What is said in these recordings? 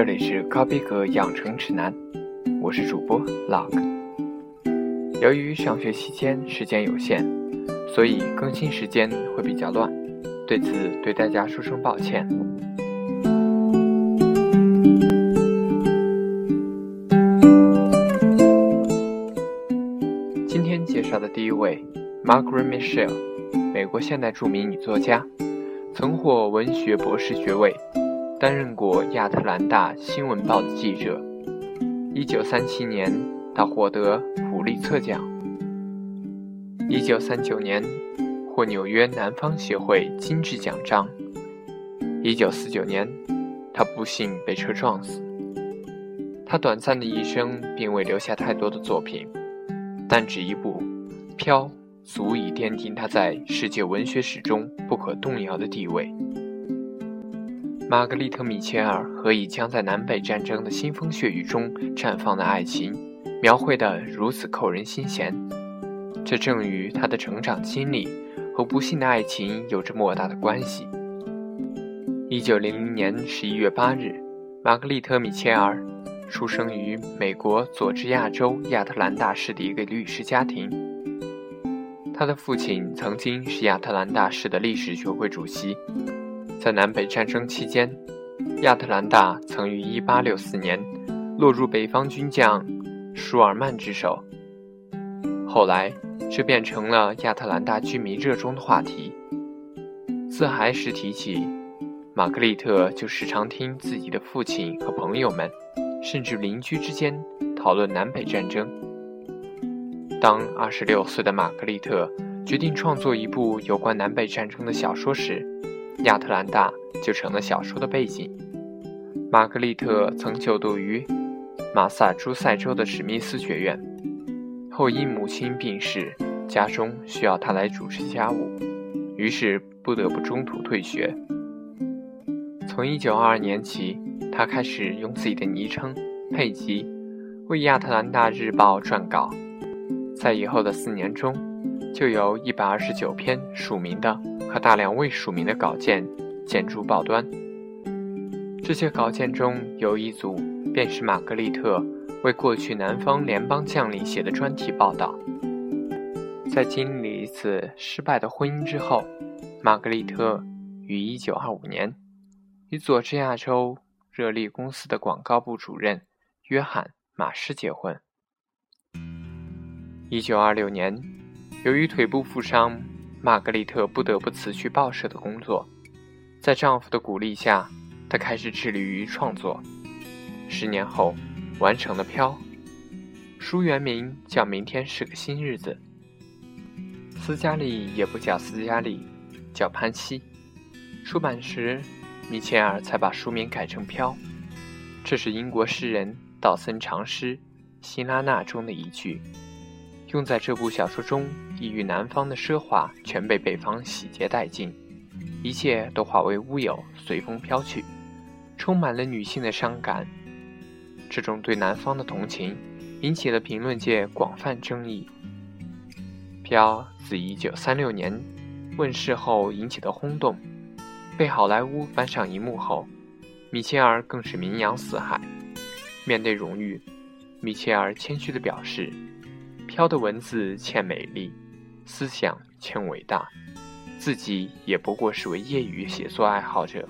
这里是高逼格养成指南，我是主播 Log。由于上学期间时间有限，所以更新时间会比较乱，对此对大家说声抱歉。今天介绍的第一位，Margaret Mitchell，美国现代著名女作家，曾获文学博士学位。担任过亚特兰大新闻报的记者。一九三七年，他获得普利策奖。一九三九年，获纽约南方协会金质奖章。一九四九年，他不幸被车撞死。他短暂的一生并未留下太多的作品，但只一部《飘》足以奠定他在世界文学史中不可动摇的地位。玛格丽特·米切尔何以将在南北战争的腥风血雨中绽放的爱情描绘得如此扣人心弦？这正与他的成长经历和不幸的爱情有着莫大的关系。一九零零年十一月八日，玛格丽特·米切尔出生于美国佐治亚州亚特兰大市的一个律师家庭。他的父亲曾经是亚特兰大市的历史学会主席。在南北战争期间，亚特兰大曾于1864年落入北方军将舒尔曼之手。后来，这变成了亚特兰大居民热衷的话题。自孩时提起，玛格丽特就时常听自己的父亲和朋友们，甚至邻居之间讨论南北战争。当26岁的玛格丽特决定创作一部有关南北战争的小说时，亚特兰大就成了小说的背景。玛格丽特曾就读于马萨诸塞州的史密斯学院，后因母亲病逝，家中需要她来主持家务，于是不得不中途退学。从1922年起，他开始用自己的昵称佩吉为亚特兰大日报撰稿，在以后的四年中，就有一百二十九篇署名的。和大量未署名的稿件见诸报端。这些稿件中有一组，便是玛格丽特为过去南方联邦将领写的专题报道。在经历一次失败的婚姻之后，玛格丽特于1925年与佐治亚州热力公司的广告部主任约翰·马斯结婚。1926年，由于腿部负伤。玛格丽特不得不辞去报社的工作，在丈夫的鼓励下，她开始致力于创作。十年后，完成了《飘》，书原名叫《明天是个新日子》。斯嘉丽也不叫斯嘉丽，叫潘西。出版时，米切尔才把书名改成《飘》。这是英国诗人道森长诗《希拉娜》中的一句。用在这部小说中，异域南方的奢华全被北方洗劫殆尽，一切都化为乌有，随风飘去，充满了女性的伤感。这种对南方的同情，引起了评论界广泛争议。《飘》自1936年问世后引起的轰动，被好莱坞搬上荧幕后，米切尔更是名扬四海。面对荣誉，米切尔谦虚地表示。飘的文字欠美丽，思想欠伟大，自己也不过是位业余写作爱好者。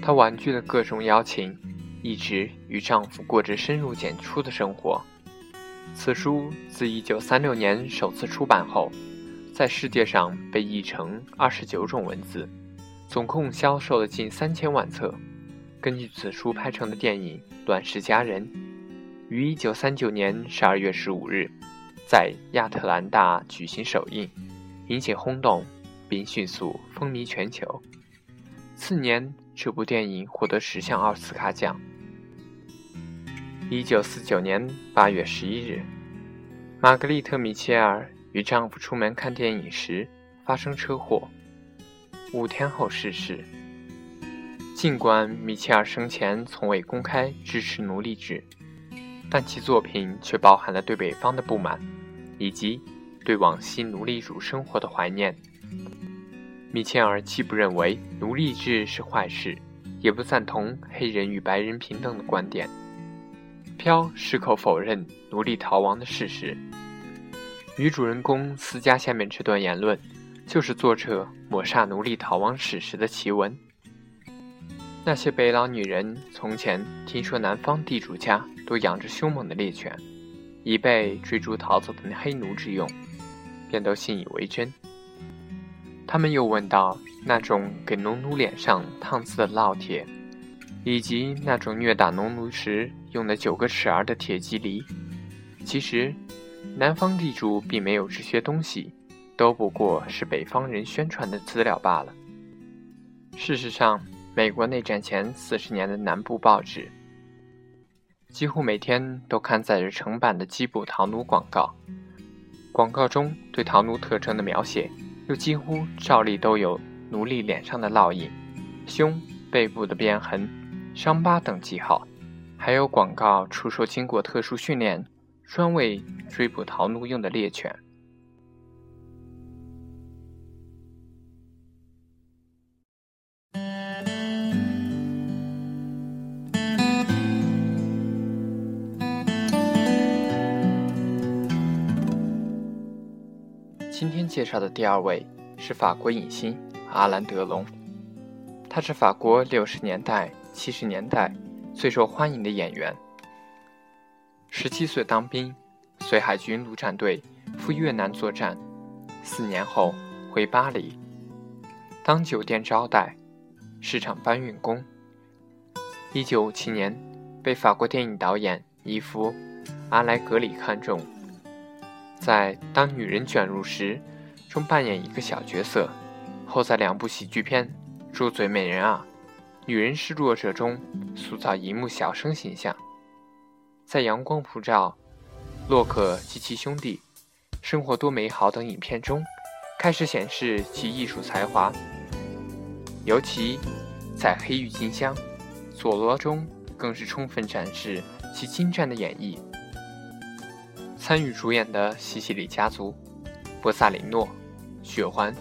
她婉拒了各种邀请，一直与丈夫过着深入简出的生活。此书自1936年首次出版后，在世界上被译成29种文字，总共销售了近三千万册。根据此书拍成的电影《乱世佳人》。于一九三九年十二月十五日，在亚特兰大举行首映，引起轰动，并迅速风靡全球。次年，这部电影获得十项奥斯卡奖。一九四九年八月十一日，玛格丽特·米切尔与丈夫出门看电影时发生车祸，五天后逝世。尽管米切尔生前从未公开支持奴隶制。但其作品却包含了对北方的不满，以及对往昔奴隶主生活的怀念。米切尔既不认为奴隶制是坏事，也不赞同黑人与白人平等的观点。飘矢口否认奴隶逃亡的事实。女主人公私家下面这段言论，就是作者抹杀奴隶逃亡史实的奇闻。那些北老女人从前听说南方地主家都养着凶猛的猎犬，以备追逐逃走的黑奴之用，便都信以为真。他们又问到那种给农奴脸上烫刺的烙铁，以及那种虐打农奴时用的九个齿儿的铁蒺藜。其实，南方地主并没有这些东西，都不过是北方人宣传的资料罢了。事实上，美国内战前四十年的南部报纸，几乎每天都刊载着成版的缉捕逃奴广告。广告中对逃奴特征的描写，又几乎照例都有奴隶脸上的烙印、胸、背部的鞭痕、伤疤等记号，还有广告出售经过特殊训练、专为追捕逃奴用的猎犬。介绍的第二位是法国影星阿兰·德龙，他是法国六十年代、七十年代最受欢迎的演员。十七岁当兵，随海军陆战队赴越南作战，四年后回巴黎当酒店招待、市场搬运工。一九五七年，被法国电影导演伊夫·阿莱格里看中。在《当女人卷入时》中扮演一个小角色，后在两部喜剧片《住嘴美人》啊，《女人是弱者》中塑造荧幕小生形象。在《阳光普照》《洛克及其兄弟》《生活多美好》等影片中，开始显示其艺术才华。尤其在《黑郁金香》《佐罗》中，更是充分展示其精湛的演绎。参与主演的《西西里家族》《博萨林诺》《血环》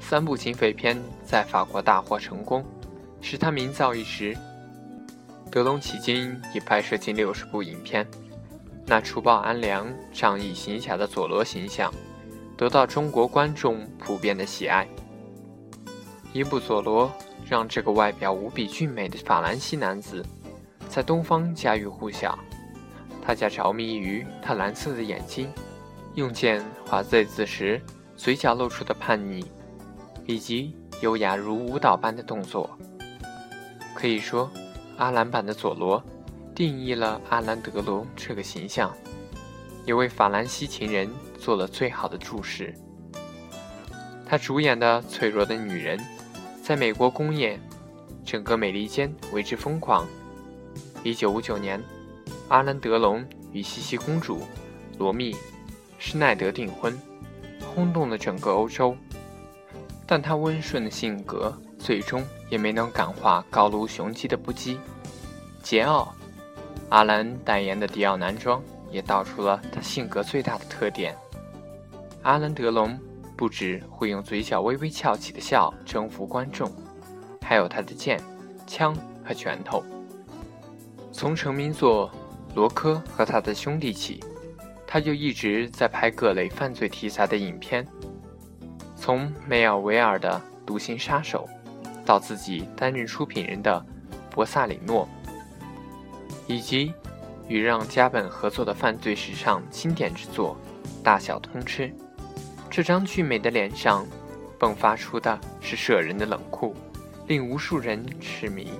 三部警匪片在法国大获成功，使他名噪一时。德隆迄今已拍摄近六十部影片，那除暴安良、仗义行侠的佐罗形象，得到中国观众普遍的喜爱。一部《佐罗》让这个外表无比俊美的法兰西男子，在东方家喻户晓。大家着迷于他蓝色的眼睛，用剑划 Z 字时嘴角露出的叛逆，以及优雅如舞蹈般的动作。可以说，阿兰版的佐罗定义了阿兰·德龙这个形象，也为法兰西情人做了最好的注释。他主演的《脆弱的女人》在美国公演，整个美利坚为之疯狂。一九五九年。阿兰·德龙与茜茜公主罗密·施耐德订婚，轰动了整个欧洲。但他温顺的性格最终也没能感化高卢雄鸡的不羁。桀骜，阿兰代言的迪奥男装也道出了他性格最大的特点。阿兰·德隆不止会用嘴角微微翘起的笑征服观众，还有他的剑、枪和拳头。从成名作。罗科和他的兄弟起，他就一直在拍各类犯罪题材的影片，从梅尔维尔的《独行杀手》，到自己担任出品人的《博萨里诺》，以及与让·加本合作的犯罪史上经典之作《大小通吃》，这张俊美的脸上迸发出的是摄人的冷酷，令无数人痴迷。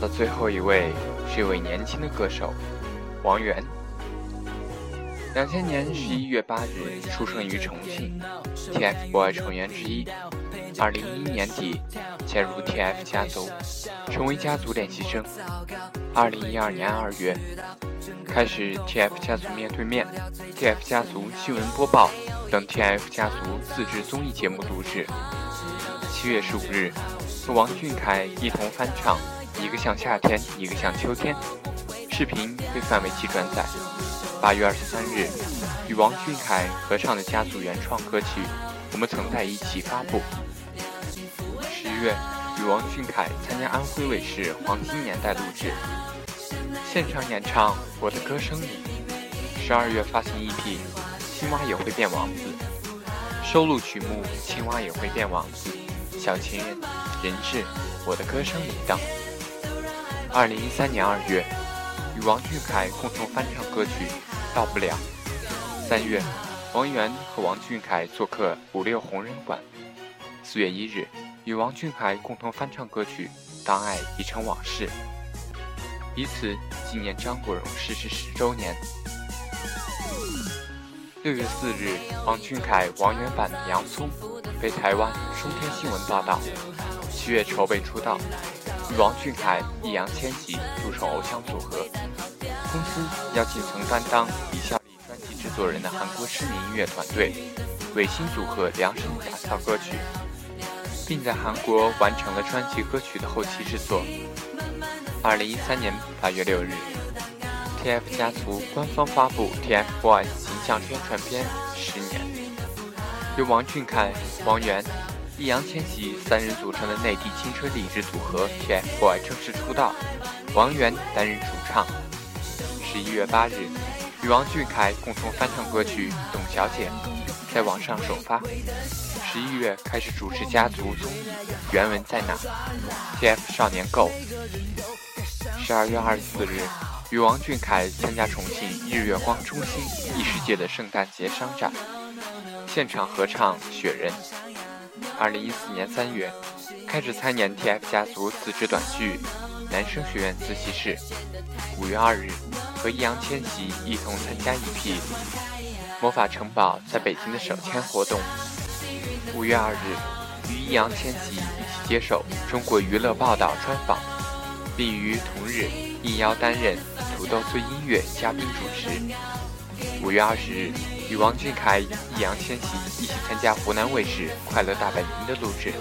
的最后一位是一位年轻的歌手，王源。两千年十一月八日出生于重庆，TFBOYS 成员之一。二零一一年底潜入 TF 家族，成为家族练习生。二零一二年二月开始 TF 家族面对面、TF 家族新闻播报等 TF 家族自制综艺节目录制。七月十五日和王俊凯一同翻唱《一个像夏天，一个像秋天》，视频被范玮琪转载。八月二十三日，与王俊凯合唱的家族原创歌曲《我们曾在一起》发布。十一月，与王俊凯参加安徽卫视《黄金年代》录制，现场演唱《我的歌声里》。十二月发行 EP《青蛙也会变王子》，收录曲目《青蛙也会变王子》《小情人》《人质》《我的歌声里》等。二零一三年二月，与王俊凯共同翻唱歌曲。到不了。三月，王源和王俊凯做客五六红人馆。四月一日，与王俊凯共同翻唱歌曲《当爱已成往事》，以此纪念张国荣逝世十周年。六月四日，王俊凯王源版《洋葱》被台湾中天新闻报道。七月筹备出道，王俊凯、易烊千玺组成偶像组合。公司邀请曾担当李孝利专辑制作人的韩国知名音乐团队为新组合量身打造歌曲，并在韩国完成了专辑歌曲的后期制作。二零一三年八月六日，TF 家族官方发布 TFBOYS 形象宣传片《十年》，由王俊凯、王源、易烊千玺三人组成的内地青春励志组合 TFBOYS 正式出道，王源担任主唱。十一月八日，与王俊凯共同翻唱歌曲《董小姐》，在网上首发。十一月开始主持家族综艺《原文在哪》，TF 少年 GO。十二月二十四日，与王俊凯参加重庆日月光中心异世界的圣诞节商展，现场合唱《雪人》。二零一四年三月，开始参演 TF 家族自制短剧《男生学院自习室》。五月二日。和易烊千玺一同参加一批《魔法城堡》在北京的首签活动。五月二日，与易烊千玺一起接受《中国娱乐报道》专访，并于同日应邀担任《土豆最音乐》嘉宾主持。五月二十日，与王俊凯、易烊千玺一起参加湖南卫视《快乐大本营》的录制。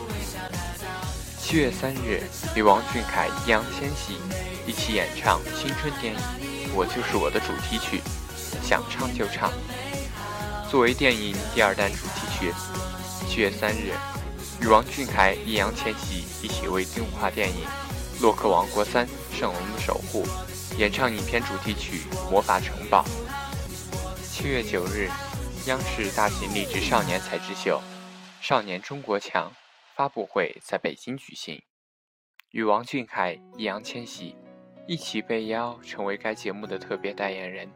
七月三日，与王俊凯、易烊千玺一起演唱青春电影。我就是我的主题曲，想唱就唱。作为电影第二弹主题曲，七月三日，与王俊凯、易烊千玺一起为动画电影《洛克王国三：圣龙的守护》演唱影片主题曲《魔法城堡》。七月九日，央视大型励志少年才智秀《少年中国强》发布会在北京举行，与王俊凯、易烊千玺。一起被邀成为该节目的特别代言人，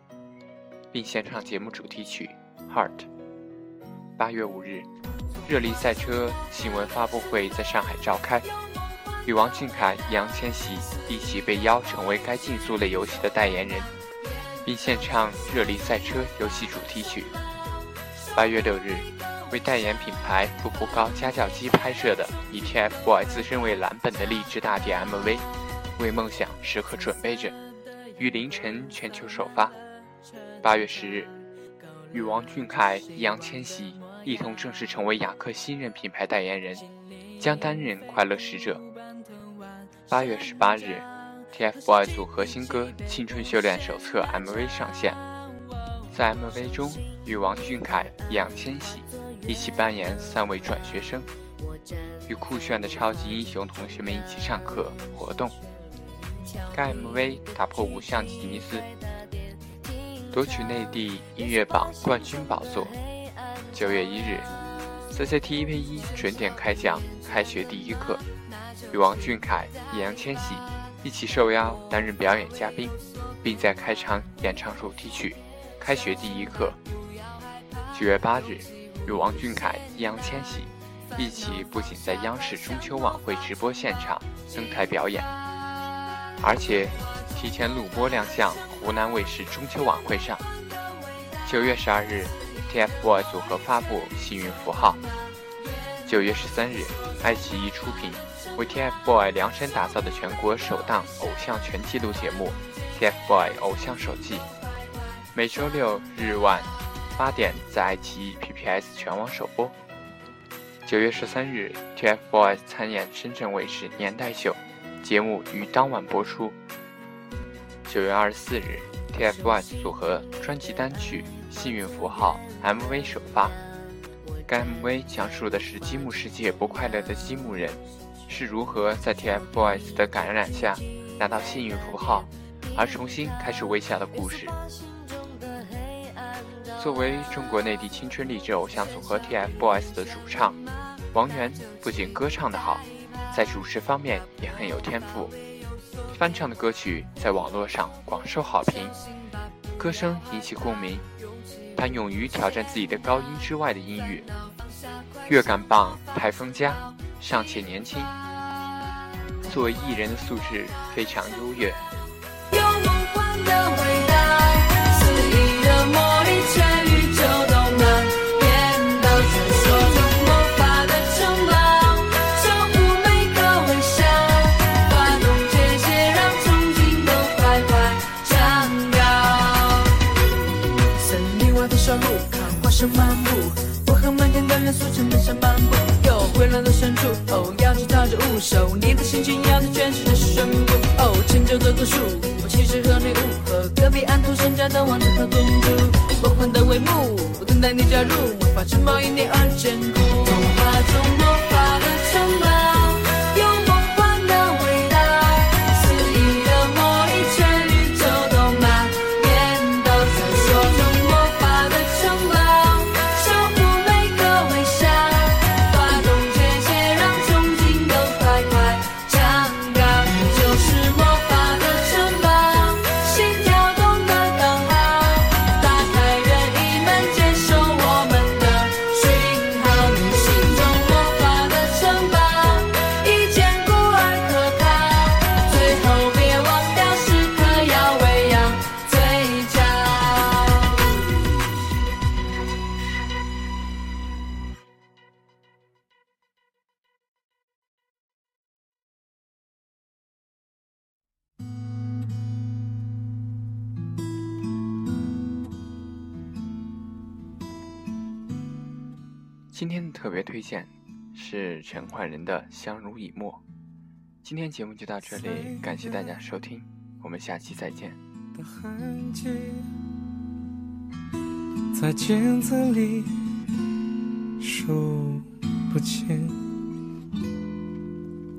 并献唱节目主题曲《Heart》。八月五日，热力赛车新闻发布会在上海召开，与王俊凯、易烊千玺一起被邀成为该竞速类游戏的代言人，并献唱热力赛车游戏主题曲。八月六日，为代言品牌步步高家教机拍摄的以 TFBOYS 自身为蓝本的励志大碟 MV。为梦想时刻准备着，于凌晨全球首发。八月十日，与王俊凯、易烊千玺一同正式成为雅克新任品牌代言人，将担任快乐使者。八月十八日，TFBOYS 组合新歌《青春修炼手册》MV 上线，在 MV 中，与王俊凯、易烊千玺一起扮演三位转学生，与酷炫的超级英雄同学们一起上课活动。该 MV 打破五项吉尼斯，夺取内地音乐榜冠军宝座。九月一日，CCTV 一准点开讲开学第一课，与王俊凯、易烊千玺一起受邀担任表演嘉宾，并在开场演唱主题曲《开学第一课》。九月八日，与王俊凯、易烊千玺一起不仅在央视中秋晚会直播现场登台表演。而且提前录播亮相湖南卫视中秋晚会上。九月十二日，TFBOYS 组合发布《幸运符号》。九月十三日，爱奇艺出品为 TFBOYS 量身打造的全国首档偶像全记录节目《TFBOYS 偶像手记》，每周六日晚八点在爱奇艺 PPS 全网首播。九月十三日，TFBOYS 参演深圳卫视年代秀，节目于当晚播出。九月二十四日，TFBOYS 组合专辑单曲《幸运符号》MV 首发。该 MV 讲述的是积木世界不快乐的积木人是如何在 TFBOYS 的感染下拿到幸运符号，而重新开始微笑的故事。作为中国内地青春励志偶像组合 TFBOYS 的主唱，王源不仅歌唱得好，在主持方面也很有天赋。翻唱的歌曲在网络上广受好评，歌声引起共鸣。他勇于挑战自己的高音之外的音域，乐感棒，台风佳，尚且年轻，作为艺人的素质非常优越。漫步，我和满天的元素成登山漫步，有混乱的深处，哦，要去踏着雾手，你的心情要在全世界宣布，哦，成就的多数，我其实和你无和隔壁安徒生家的王子和公主，梦幻的帷幕，我等待你加入，魔法城堡因你而坚固，童话中今天的特别推荐是陈奂仁的《相濡以沫》。今天节目就到这里，感谢大家收听，我们下期再见。在镜子里数不清，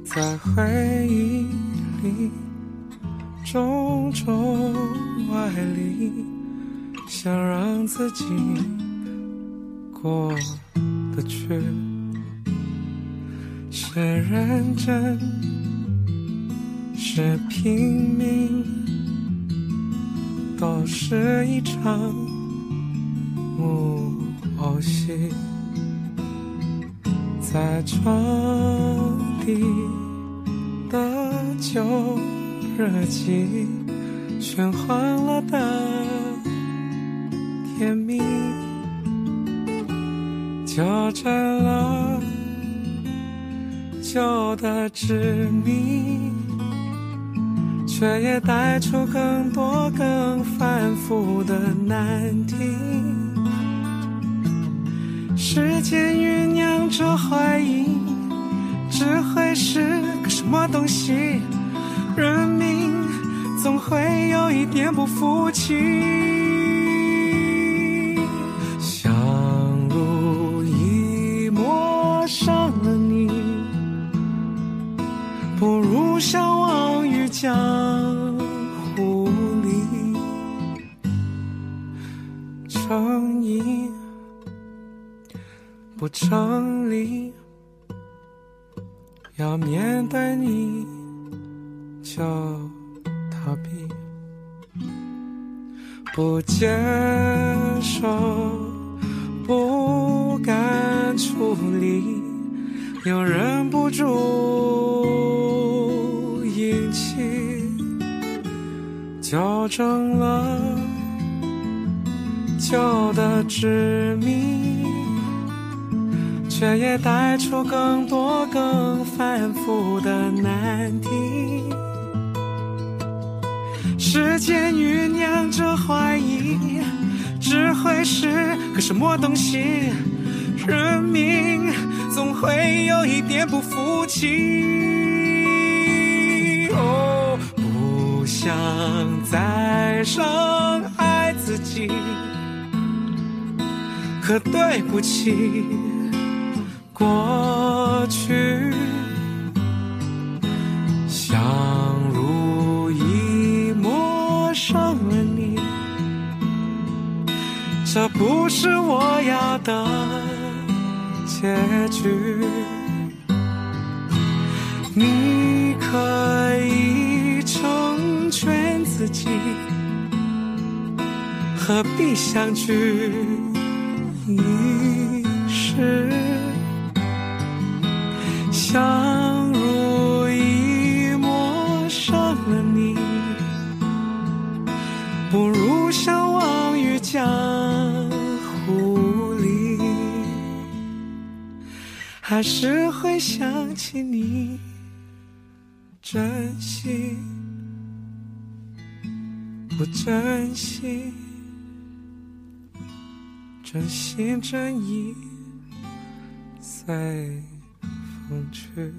在回忆里种种歪理，想让自己过。的去，是认真，是拼命，都是一场木偶戏，在床底的旧日记，循环了的甜蜜。纠正了旧的执迷，却也带出更多更反复的难题。时间酝酿着怀疑，智慧是个什么东西？人命总会有一点不服气。江湖里，正义不成立，要面对你就逃避，不接受不敢处理，又忍不住。气，校正了旧的执迷，却也带出更多更繁复的难题。时间酝酿着怀疑，只会是个什么东西？人命总会有一点不服气。想再伤害自己，可对不起过去。相濡以沫伤了你，这不是我要的结局。你可以成自己，何必相聚？一世？相濡以沫伤了你，不如相忘于江湖里。还是会想起你，珍惜不真心，真心真意随风去。